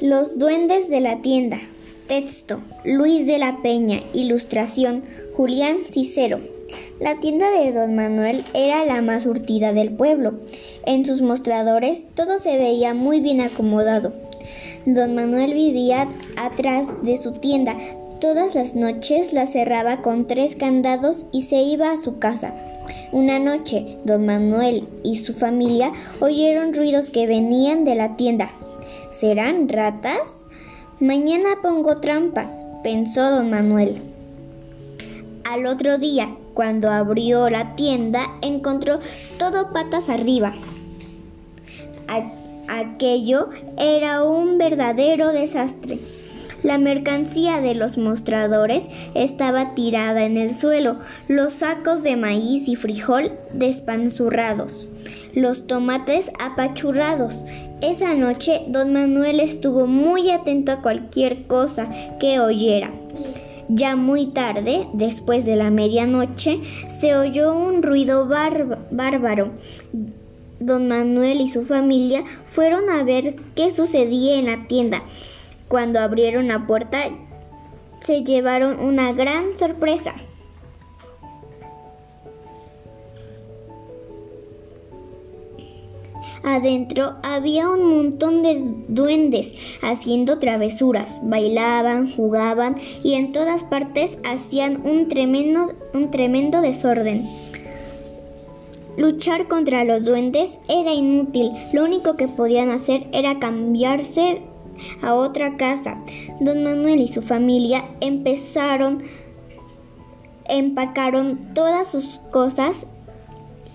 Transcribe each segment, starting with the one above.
Los duendes de la tienda. Texto. Luis de la Peña. Ilustración. Julián Cicero. La tienda de don Manuel era la más surtida del pueblo. En sus mostradores todo se veía muy bien acomodado. Don Manuel vivía atrás de su tienda. Todas las noches la cerraba con tres candados y se iba a su casa. Una noche, don Manuel y su familia oyeron ruidos que venían de la tienda. ¿Serán ratas? Mañana pongo trampas, pensó don Manuel. Al otro día, cuando abrió la tienda, encontró todo patas arriba. Aquello era un verdadero desastre. La mercancía de los mostradores estaba tirada en el suelo, los sacos de maíz y frijol despanzurrados, los tomates apachurrados. Esa noche don Manuel estuvo muy atento a cualquier cosa que oyera. Ya muy tarde, después de la medianoche, se oyó un ruido bárbaro. Don Manuel y su familia fueron a ver qué sucedía en la tienda. Cuando abrieron la puerta se llevaron una gran sorpresa. Adentro había un montón de duendes haciendo travesuras, bailaban, jugaban y en todas partes hacían un tremendo, un tremendo desorden. Luchar contra los duendes era inútil, lo único que podían hacer era cambiarse a otra casa. Don Manuel y su familia empezaron, empacaron todas sus cosas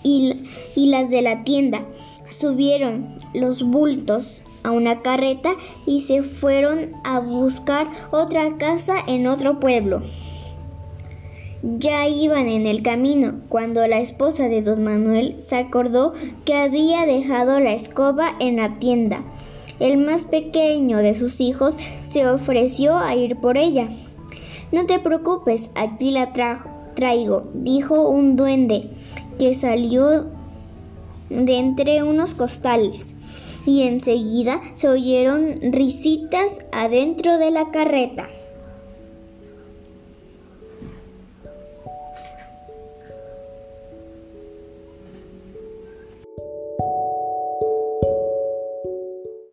y, y las de la tienda, subieron los bultos a una carreta y se fueron a buscar otra casa en otro pueblo. Ya iban en el camino cuando la esposa de don Manuel se acordó que había dejado la escoba en la tienda el más pequeño de sus hijos se ofreció a ir por ella. No te preocupes, aquí la traigo, dijo un duende que salió de entre unos costales y enseguida se oyeron risitas adentro de la carreta.